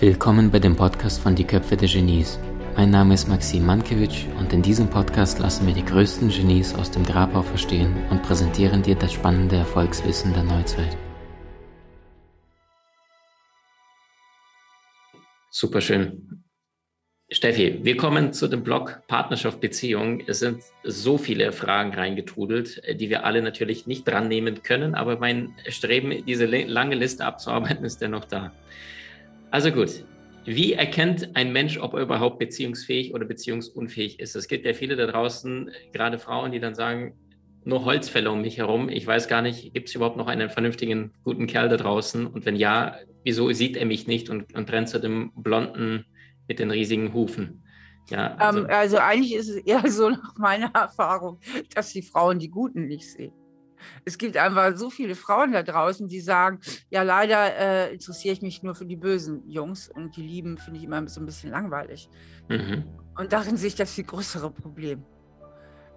Willkommen bei dem Podcast von Die Köpfe der Genies. Mein Name ist Maxim Mankewitsch und in diesem Podcast lassen wir die größten Genies aus dem Grabau verstehen und präsentieren dir das spannende Erfolgswissen der Neuzeit. Superschön. Steffi, wir kommen zu dem Blog Partnerschaft Beziehung. Es sind so viele Fragen reingetrudelt, die wir alle natürlich nicht dran nehmen können, aber mein Streben, diese lange Liste abzuarbeiten, ist dennoch da. Also gut, wie erkennt ein Mensch, ob er überhaupt beziehungsfähig oder beziehungsunfähig ist? Es gibt ja viele da draußen, gerade Frauen, die dann sagen, nur Holzfäller um mich herum. Ich weiß gar nicht, gibt es überhaupt noch einen vernünftigen, guten Kerl da draußen? Und wenn ja, wieso sieht er mich nicht und, und rennt zu dem Blonden mit den riesigen Hufen? Ja, also, ähm, also eigentlich ist es eher so nach meiner Erfahrung, dass die Frauen die Guten nicht sehen. Es gibt einfach so viele Frauen da draußen, die sagen, ja, leider äh, interessiere ich mich nur für die bösen Jungs und die Lieben finde ich immer so ein bisschen langweilig. Mhm. Und darin sehe ich das viel größere Problem.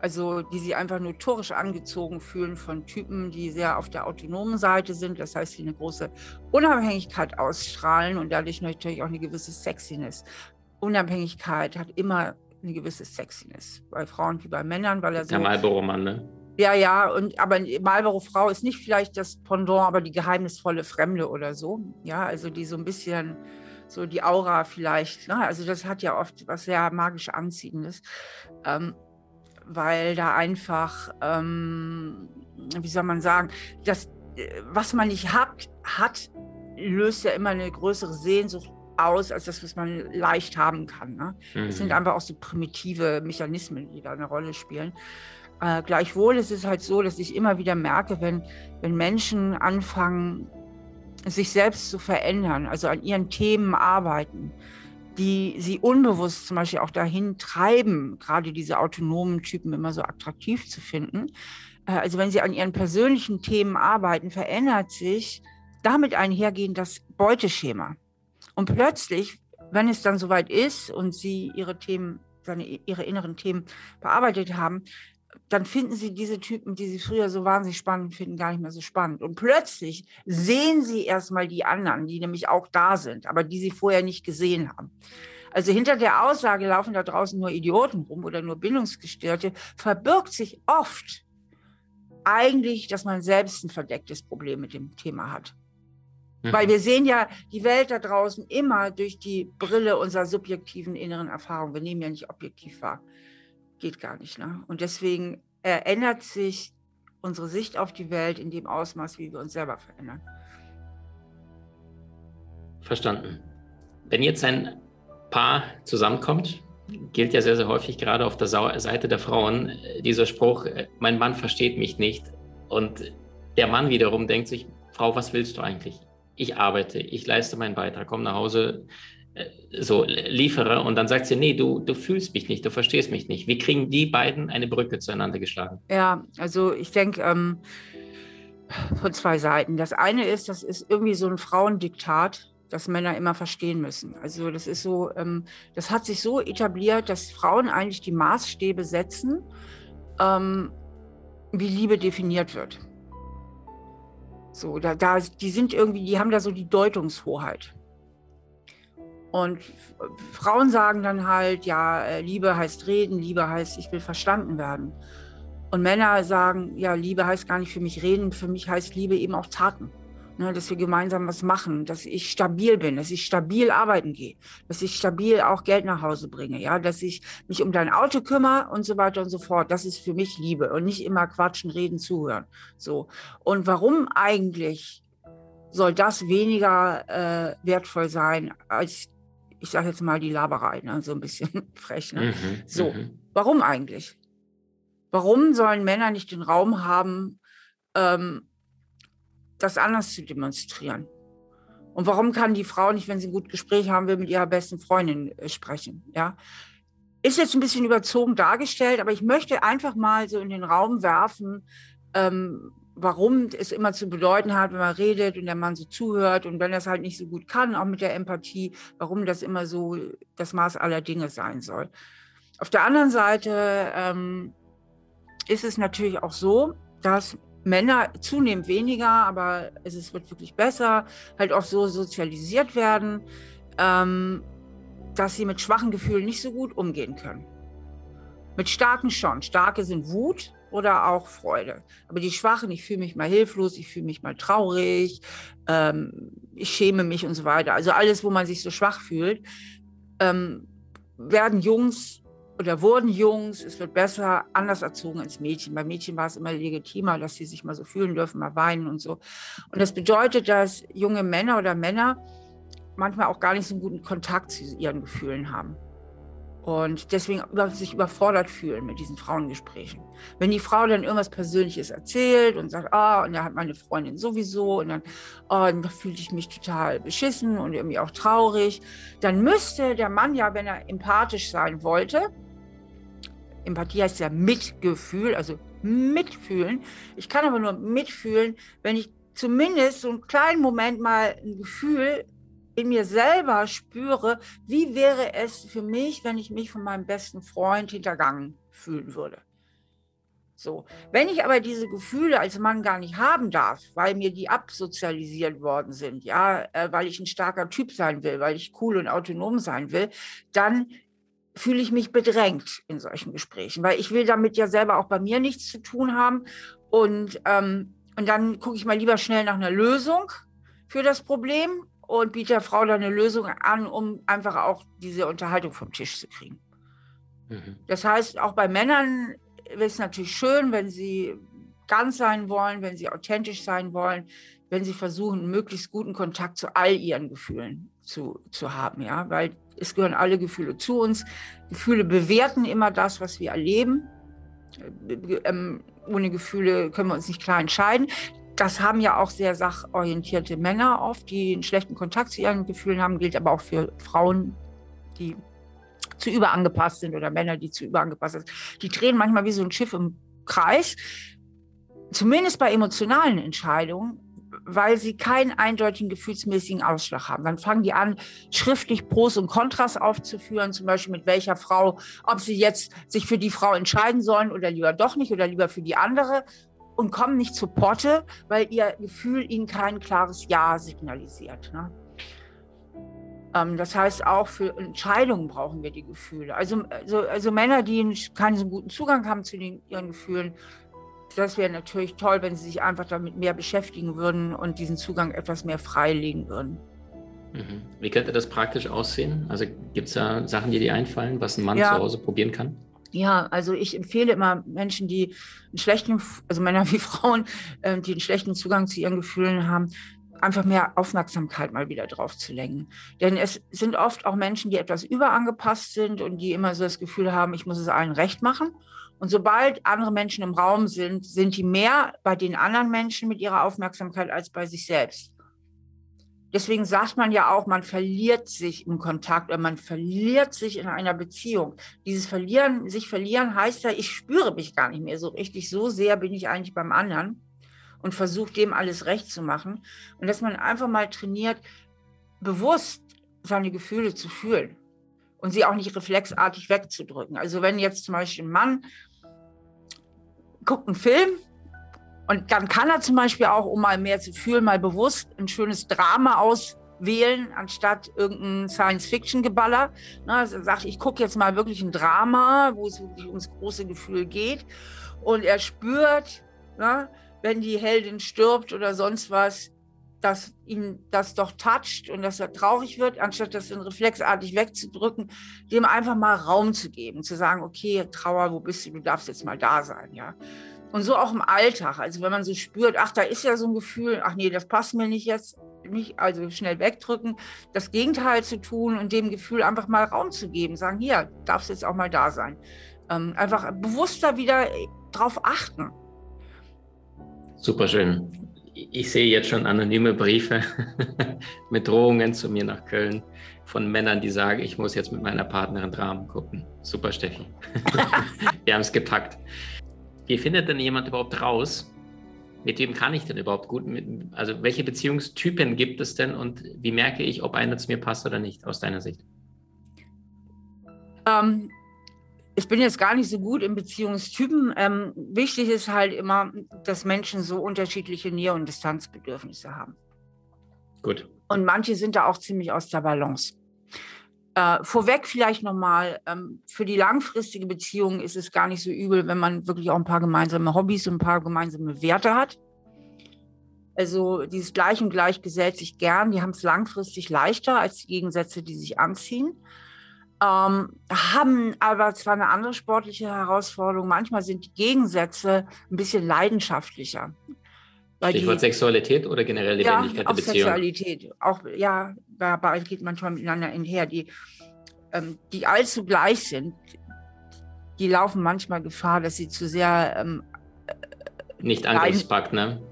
Also die sich einfach notorisch angezogen fühlen von Typen, die sehr auf der autonomen Seite sind, das heißt, die eine große Unabhängigkeit ausstrahlen und dadurch natürlich auch eine gewisse Sexiness. Unabhängigkeit hat immer eine gewisse Sexiness bei Frauen wie bei Männern, weil er so. Der Marlboro-Mann, ne? Ja, ja, und aber Marlboro Frau ist nicht vielleicht das Pendant, aber die geheimnisvolle Fremde oder so. Ja, also die so ein bisschen so die Aura vielleicht. Ne? Also das hat ja oft was sehr magisch anziehendes, ähm, weil da einfach, ähm, wie soll man sagen, das, äh, was man nicht hat, hat, löst ja immer eine größere Sehnsucht aus, als das, was man leicht haben kann. Ne? Mhm. Das sind mhm. einfach auch so primitive Mechanismen, die da eine Rolle spielen. Äh, gleichwohl ist es halt so, dass ich immer wieder merke, wenn, wenn Menschen anfangen, sich selbst zu verändern, also an ihren Themen arbeiten, die sie unbewusst zum Beispiel auch dahin treiben, gerade diese autonomen Typen immer so attraktiv zu finden. Äh, also wenn sie an ihren persönlichen Themen arbeiten, verändert sich damit einhergehend das Beuteschema. Und plötzlich, wenn es dann soweit ist und sie ihre Themen, seine, ihre inneren Themen bearbeitet haben, dann finden sie diese Typen, die sie früher so wahnsinnig spannend finden, gar nicht mehr so spannend. Und plötzlich sehen sie erstmal die anderen, die nämlich auch da sind, aber die sie vorher nicht gesehen haben. Also hinter der Aussage laufen da draußen nur Idioten rum oder nur Bildungsgestörte, verbirgt sich oft eigentlich, dass man selbst ein verdecktes Problem mit dem Thema hat. Mhm. Weil wir sehen ja die Welt da draußen immer durch die Brille unserer subjektiven inneren Erfahrung. Wir nehmen ja nicht objektiv wahr geht gar nicht. Ne? Und deswegen ändert sich unsere Sicht auf die Welt in dem Ausmaß, wie wir uns selber verändern. Verstanden. Wenn jetzt ein Paar zusammenkommt, gilt ja sehr, sehr häufig gerade auf der Seite der Frauen dieser Spruch, mein Mann versteht mich nicht. Und der Mann wiederum denkt sich, Frau, was willst du eigentlich? Ich arbeite, ich leiste meinen Beitrag, komme nach Hause, so liefere und dann sagt sie, nee, du, du fühlst mich nicht, du verstehst mich nicht. Wie kriegen die beiden eine Brücke zueinander geschlagen? Ja, also ich denke ähm, von zwei Seiten. Das eine ist, das ist irgendwie so ein Frauendiktat, das Männer immer verstehen müssen. Also das ist so, ähm, das hat sich so etabliert, dass Frauen eigentlich die Maßstäbe setzen, ähm, wie Liebe definiert wird. So, da, da, die sind irgendwie, die haben da so die Deutungshoheit. Und Frauen sagen dann halt, ja, äh, Liebe heißt reden, Liebe heißt, ich will verstanden werden. Und Männer sagen, ja, Liebe heißt gar nicht für mich reden, für mich heißt Liebe eben auch Taten. Ne, dass wir gemeinsam was machen, dass ich stabil bin, dass ich stabil arbeiten gehe, dass ich stabil auch Geld nach Hause bringe, ja, dass ich mich um dein Auto kümmere und so weiter und so fort. Das ist für mich Liebe und nicht immer quatschen, reden, zuhören. So. Und warum eigentlich soll das weniger äh, wertvoll sein als ich sage jetzt mal die Laberei, ne? so ein bisschen frech. Ne? Mhm, so, mhm. warum eigentlich? Warum sollen Männer nicht den Raum haben, ähm, das anders zu demonstrieren? Und warum kann die Frau nicht, wenn sie ein gutes Gespräch haben will, mit ihrer besten Freundin äh, sprechen? Ja, ist jetzt ein bisschen überzogen dargestellt, aber ich möchte einfach mal so in den Raum werfen, ähm, warum es immer zu bedeuten hat, wenn man redet und der Mann so zuhört und wenn er es halt nicht so gut kann, auch mit der Empathie, warum das immer so das Maß aller Dinge sein soll. Auf der anderen Seite ähm, ist es natürlich auch so, dass Männer zunehmend weniger, aber es wird wirklich besser, halt auch so sozialisiert werden, ähm, dass sie mit schwachen Gefühlen nicht so gut umgehen können. Mit starken schon. Starke sind Wut oder auch Freude. Aber die Schwachen, ich fühle mich mal hilflos, ich fühle mich mal traurig, ähm, ich schäme mich und so weiter. Also alles, wo man sich so schwach fühlt, ähm, werden Jungs oder wurden Jungs, es wird besser, anders erzogen als Mädchen. Bei Mädchen war es immer legitimer, dass sie sich mal so fühlen dürfen, mal weinen und so. Und das bedeutet, dass junge Männer oder Männer manchmal auch gar nicht so einen guten Kontakt zu ihren Gefühlen haben. Und deswegen sich überfordert fühlen mit diesen Frauengesprächen. Wenn die Frau dann irgendwas Persönliches erzählt und sagt, ah, und da hat meine Freundin sowieso, und dann, oh, dann fühlte ich mich total beschissen und irgendwie auch traurig, dann müsste der Mann ja, wenn er empathisch sein wollte, Empathie heißt ja Mitgefühl, also mitfühlen. Ich kann aber nur mitfühlen, wenn ich zumindest so einen kleinen Moment mal ein Gefühl in mir selber spüre, wie wäre es für mich, wenn ich mich von meinem besten Freund hintergangen fühlen würde. So, wenn ich aber diese Gefühle als Mann gar nicht haben darf, weil mir die absozialisiert worden sind, ja, äh, weil ich ein starker Typ sein will, weil ich cool und autonom sein will, dann fühle ich mich bedrängt in solchen Gesprächen, weil ich will damit ja selber auch bei mir nichts zu tun haben. Und, ähm, und dann gucke ich mal lieber schnell nach einer Lösung für das Problem und biete der Frau dann eine Lösung an, um einfach auch diese Unterhaltung vom Tisch zu kriegen. Mhm. Das heißt, auch bei Männern ist es natürlich schön, wenn sie ganz sein wollen, wenn sie authentisch sein wollen, wenn sie versuchen, möglichst guten Kontakt zu all ihren Gefühlen zu, zu haben, ja, weil es gehören alle Gefühle zu uns. Gefühle bewerten immer das, was wir erleben. Ähm, ohne Gefühle können wir uns nicht klar entscheiden. Das haben ja auch sehr sachorientierte Männer oft, die einen schlechten Kontakt zu ihren Gefühlen haben, gilt aber auch für Frauen, die zu überangepasst sind oder Männer, die zu überangepasst sind. Die drehen manchmal wie so ein Schiff im Kreis. Zumindest bei emotionalen Entscheidungen weil sie keinen eindeutigen gefühlsmäßigen Ausschlag haben. Dann fangen die an, schriftlich Pros und Kontras aufzuführen, zum Beispiel mit welcher Frau, ob sie jetzt sich für die Frau entscheiden sollen oder lieber doch nicht oder lieber für die andere und kommen nicht zu Potte, weil ihr Gefühl ihnen kein klares Ja signalisiert. Ne? Ähm, das heißt, auch für Entscheidungen brauchen wir die Gefühle. Also, also, also Männer, die keinen so guten Zugang haben zu den, ihren Gefühlen, das wäre natürlich toll, wenn Sie sich einfach damit mehr beschäftigen würden und diesen Zugang etwas mehr freilegen würden. Mhm. Wie könnte das praktisch aussehen? Also gibt es da Sachen, die dir einfallen, was ein Mann ja. zu Hause probieren kann? Ja, also ich empfehle immer Menschen, die einen schlechten, also Männer wie Frauen, ähm, die einen schlechten Zugang zu ihren Gefühlen haben, einfach mehr Aufmerksamkeit mal wieder drauf zu lenken. Denn es sind oft auch Menschen, die etwas überangepasst sind und die immer so das Gefühl haben, ich muss es allen recht machen. Und sobald andere Menschen im Raum sind, sind die mehr bei den anderen Menschen mit ihrer Aufmerksamkeit als bei sich selbst. Deswegen sagt man ja auch, man verliert sich im Kontakt oder man verliert sich in einer Beziehung. Dieses Verlieren, sich verlieren heißt ja, ich spüre mich gar nicht mehr so richtig. So sehr bin ich eigentlich beim anderen und versuche dem alles recht zu machen. Und dass man einfach mal trainiert, bewusst seine Gefühle zu fühlen und sie auch nicht reflexartig wegzudrücken. Also wenn jetzt zum Beispiel ein Mann guckt einen Film und dann kann er zum Beispiel auch, um mal mehr zu fühlen, mal bewusst ein schönes Drama auswählen, anstatt irgendein Science-Fiction-Geballer. Also er sagt, ich gucke jetzt mal wirklich ein Drama, wo es wirklich ums große Gefühl geht. Und er spürt, na, wenn die Heldin stirbt oder sonst was, dass ihn das doch toucht und dass er traurig wird, anstatt das dann reflexartig wegzudrücken, dem einfach mal Raum zu geben, zu sagen, okay, Trauer, wo bist du, du darfst jetzt mal da sein, ja. Und so auch im Alltag, also wenn man so spürt, ach, da ist ja so ein Gefühl, ach nee, das passt mir nicht jetzt, nicht, also schnell wegdrücken, das Gegenteil zu tun und dem Gefühl einfach mal Raum zu geben, sagen, hier, darfst jetzt auch mal da sein. Ähm, einfach bewusster wieder drauf achten. Super schön. Ich sehe jetzt schon anonyme Briefe mit Drohungen zu mir nach Köln von Männern, die sagen, ich muss jetzt mit meiner Partnerin Dramen gucken. Super, Steffi. Wir haben es gepackt. Wie findet denn jemand überhaupt raus, mit wem kann ich denn überhaupt gut, mit, also welche Beziehungstypen gibt es denn und wie merke ich, ob einer zu mir passt oder nicht, aus deiner Sicht? Ähm, ich bin jetzt gar nicht so gut in Beziehungstypen. Ähm, wichtig ist halt immer, dass Menschen so unterschiedliche Nähe- und Distanzbedürfnisse haben. Gut. Und manche sind da auch ziemlich aus der Balance. Äh, vorweg vielleicht nochmal, ähm, für die langfristige Beziehung ist es gar nicht so übel, wenn man wirklich auch ein paar gemeinsame Hobbys und ein paar gemeinsame Werte hat. Also dieses Gleich und Gleich gesellt sich gern, die haben es langfristig leichter als die Gegensätze, die sich anziehen. Ähm, haben aber zwar eine andere sportliche Herausforderung, manchmal sind die Gegensätze ein bisschen leidenschaftlicher. Stichwort die, Sexualität oder generell Lebendigkeit ja, der Beziehung? Sexualität. Auch, ja, dabei geht manchmal miteinander einher. Die, ähm, die allzu gleich sind, die laufen manchmal Gefahr, dass sie zu sehr. Ähm, Nicht Angriffspakt, ne?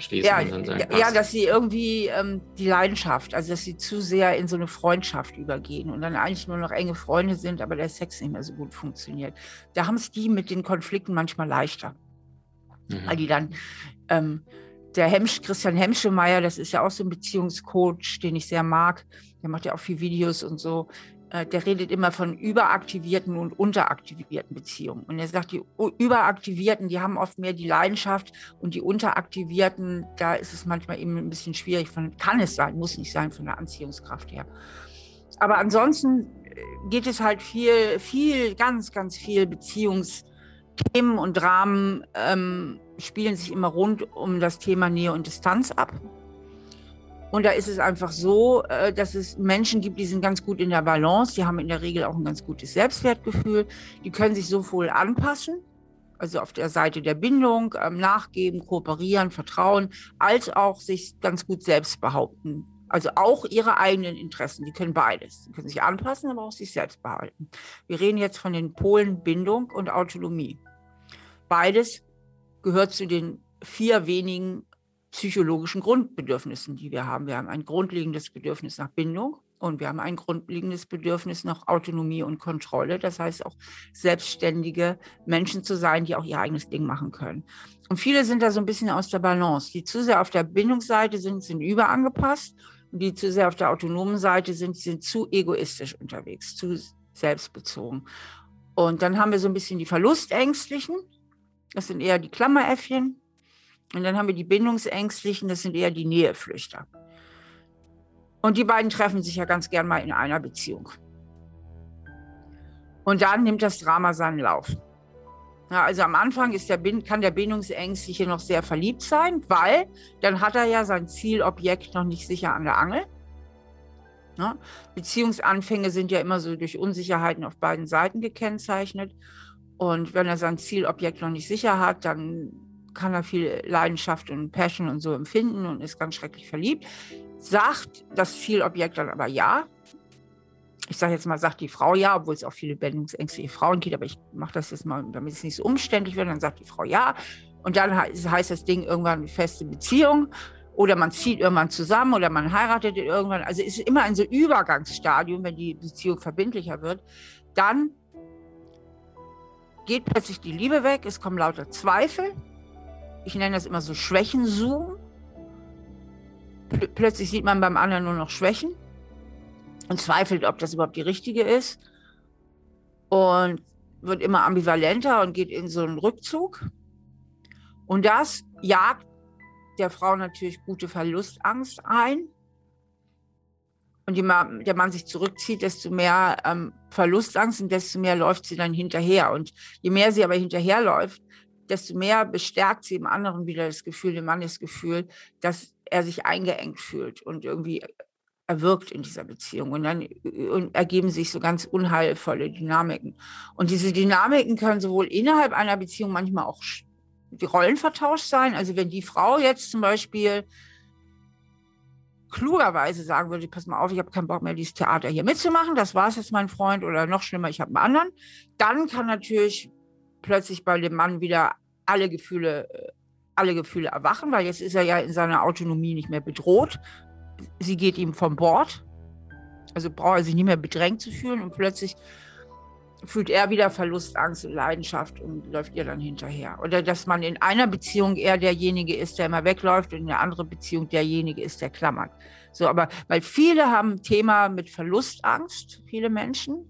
Schließen ja, sagen, ja, dass sie irgendwie ähm, die Leidenschaft, also dass sie zu sehr in so eine Freundschaft übergehen und dann eigentlich nur noch enge Freunde sind, aber der Sex nicht mehr so gut funktioniert. Da haben es die mit den Konflikten manchmal leichter. Mhm. Weil die dann ähm, der Hemsch, Christian Hemschemeyer, das ist ja auch so ein Beziehungscoach, den ich sehr mag. Der macht ja auch viel Videos und so. Äh, der redet immer von überaktivierten und unteraktivierten Beziehungen. Und er sagt, die überaktivierten, die haben oft mehr die Leidenschaft und die unteraktivierten, da ist es manchmal eben ein bisschen schwierig. Von, kann es sein, muss nicht sein von der Anziehungskraft her. Aber ansonsten äh, geht es halt viel, viel, ganz, ganz viel Beziehungsthemen und Dramen. Ähm, spielen sich immer rund um das Thema Nähe und Distanz ab. Und da ist es einfach so, äh, dass es Menschen gibt, die sind ganz gut in der Balance, die haben in der Regel auch ein ganz gutes Selbstwertgefühl, die können sich sowohl anpassen, also auf der Seite der Bindung, ähm, nachgeben, kooperieren, vertrauen, als auch sich ganz gut selbst behaupten. Also auch ihre eigenen Interessen, die können beides. Die können sich anpassen, aber auch sich selbst behalten. Wir reden jetzt von den Polen Bindung und Autonomie. Beides gehört zu den vier wenigen psychologischen Grundbedürfnissen, die wir haben. Wir haben ein grundlegendes Bedürfnis nach Bindung und wir haben ein grundlegendes Bedürfnis nach Autonomie und Kontrolle. Das heißt auch selbstständige Menschen zu sein, die auch ihr eigenes Ding machen können. Und viele sind da so ein bisschen aus der Balance. Die zu sehr auf der Bindungsseite sind, sind überangepasst und die zu sehr auf der autonomen Seite sind, sind zu egoistisch unterwegs, zu selbstbezogen. Und dann haben wir so ein bisschen die Verlustängstlichen, das sind eher die Klammeräffchen. Und dann haben wir die Bindungsängstlichen, das sind eher die Näheflüchter. Und die beiden treffen sich ja ganz gern mal in einer Beziehung. Und dann nimmt das Drama seinen Lauf. Ja, also am Anfang der, kann der Bindungsängstliche noch sehr verliebt sein, weil dann hat er ja sein Zielobjekt noch nicht sicher an der Angel. Ja, Beziehungsanfänge sind ja immer so durch Unsicherheiten auf beiden Seiten gekennzeichnet. Und wenn er sein Zielobjekt noch nicht sicher hat, dann kann er viel Leidenschaft und Passion und so empfinden und ist ganz schrecklich verliebt. Sagt das Zielobjekt dann aber ja. Ich sage jetzt mal, sagt die Frau ja, obwohl es auch viele bindungsängstliche Frauen gibt, aber ich mache das jetzt mal, damit es nicht so umständlich wird. Dann sagt die Frau ja. Und dann heißt das Ding irgendwann feste Beziehung oder man zieht irgendwann zusammen oder man heiratet irgendwann. Also es ist immer ein so Übergangsstadium, wenn die Beziehung verbindlicher wird. Dann geht plötzlich die Liebe weg, es kommen lauter Zweifel. Ich nenne das immer so Schwächenzoom. Pl plötzlich sieht man beim anderen nur noch Schwächen und zweifelt, ob das überhaupt die richtige ist. Und wird immer ambivalenter und geht in so einen Rückzug. Und das jagt der Frau natürlich gute Verlustangst ein und je mehr der Mann sich zurückzieht, desto mehr ähm, Verlustangst und desto mehr läuft sie dann hinterher. Und je mehr sie aber hinterherläuft, desto mehr bestärkt sie im anderen wieder das Gefühl, dem Mann das Gefühl, dass er sich eingeengt fühlt und irgendwie erwirkt in dieser Beziehung. Und dann ergeben sich so ganz unheilvolle Dynamiken. Und diese Dynamiken können sowohl innerhalb einer Beziehung manchmal auch die Rollen vertauscht sein. Also wenn die Frau jetzt zum Beispiel klugerweise sagen würde, pass mal auf, ich habe keinen Bock mehr, dieses Theater hier mitzumachen, das war es jetzt, mein Freund, oder noch schlimmer, ich habe einen anderen, dann kann natürlich plötzlich bei dem Mann wieder alle Gefühle, äh, alle Gefühle erwachen, weil jetzt ist er ja in seiner Autonomie nicht mehr bedroht. Sie geht ihm vom Bord, also braucht er sich nicht mehr bedrängt zu fühlen und plötzlich fühlt er wieder Verlust, Angst und Leidenschaft und läuft ihr dann hinterher. Oder dass man in einer Beziehung eher derjenige ist, der immer wegläuft und in der anderen Beziehung derjenige ist, der klammert. So, aber weil viele haben Thema mit Verlustangst, viele Menschen.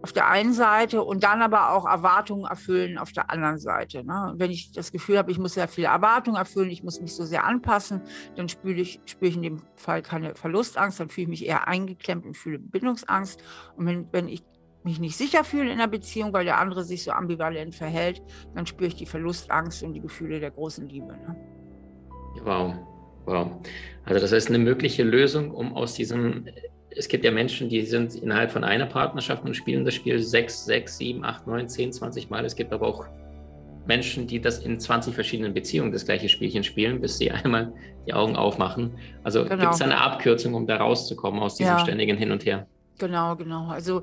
auf der einen Seite und dann aber auch Erwartungen erfüllen auf der anderen Seite. Ne? Wenn ich das Gefühl habe, ich muss sehr viele Erwartungen erfüllen, ich muss mich so sehr anpassen, dann spüre ich, spüre ich in dem Fall keine Verlustangst, dann fühle ich mich eher eingeklemmt und fühle Bindungsangst. Und wenn, wenn ich mich nicht sicher fühle in der Beziehung, weil der andere sich so ambivalent verhält, dann spüre ich die Verlustangst und die Gefühle der großen Liebe. Ne? Wow, wow. Also das ist eine mögliche Lösung, um aus diesem es gibt ja Menschen, die sind innerhalb von einer Partnerschaft und spielen das Spiel sechs, sechs, sieben, acht, neun, zehn, zwanzig Mal. Es gibt aber auch Menschen, die das in 20 verschiedenen Beziehungen das gleiche Spielchen spielen, bis sie einmal die Augen aufmachen. Also genau. gibt es eine Abkürzung, um da rauszukommen aus diesem ja. ständigen Hin und Her? Genau, genau. Also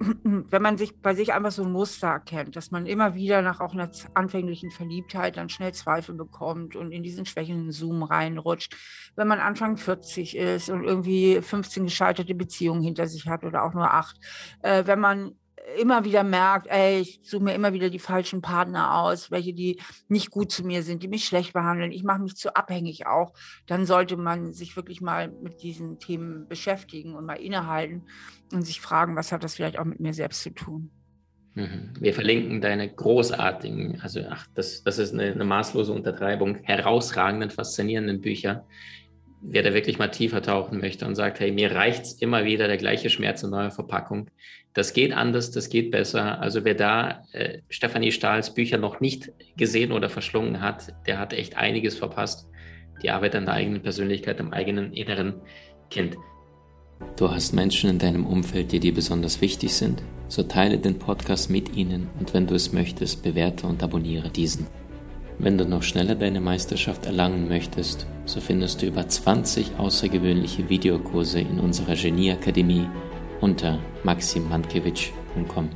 wenn man sich bei sich einfach so ein Muster erkennt, dass man immer wieder nach auch einer anfänglichen Verliebtheit dann schnell Zweifel bekommt und in diesen schwächenden Zoom reinrutscht, wenn man Anfang 40 ist und irgendwie 15 gescheiterte Beziehungen hinter sich hat oder auch nur acht, äh, wenn man immer wieder merkt, ey, ich suche mir immer wieder die falschen Partner aus, welche die nicht gut zu mir sind, die mich schlecht behandeln, ich mache mich zu abhängig auch, dann sollte man sich wirklich mal mit diesen Themen beschäftigen und mal innehalten und sich fragen, was hat das vielleicht auch mit mir selbst zu tun. Mhm. Wir verlinken deine großartigen, also ach, das, das ist eine, eine maßlose Untertreibung, herausragenden, faszinierenden Bücher wer da wirklich mal tiefer tauchen möchte und sagt, hey, mir reicht es immer wieder der gleiche Schmerz in neuer Verpackung. Das geht anders, das geht besser. Also wer da äh, Stefanie Stahls Bücher noch nicht gesehen oder verschlungen hat, der hat echt einiges verpasst. Die Arbeit an der eigenen Persönlichkeit, am eigenen inneren Kind. Du hast Menschen in deinem Umfeld, die dir besonders wichtig sind? So teile den Podcast mit ihnen und wenn du es möchtest, bewerte und abonniere diesen. Wenn du noch schneller deine Meisterschaft erlangen möchtest, so findest du über 20 außergewöhnliche Videokurse in unserer Genieakademie unter maximmankiewicz.com.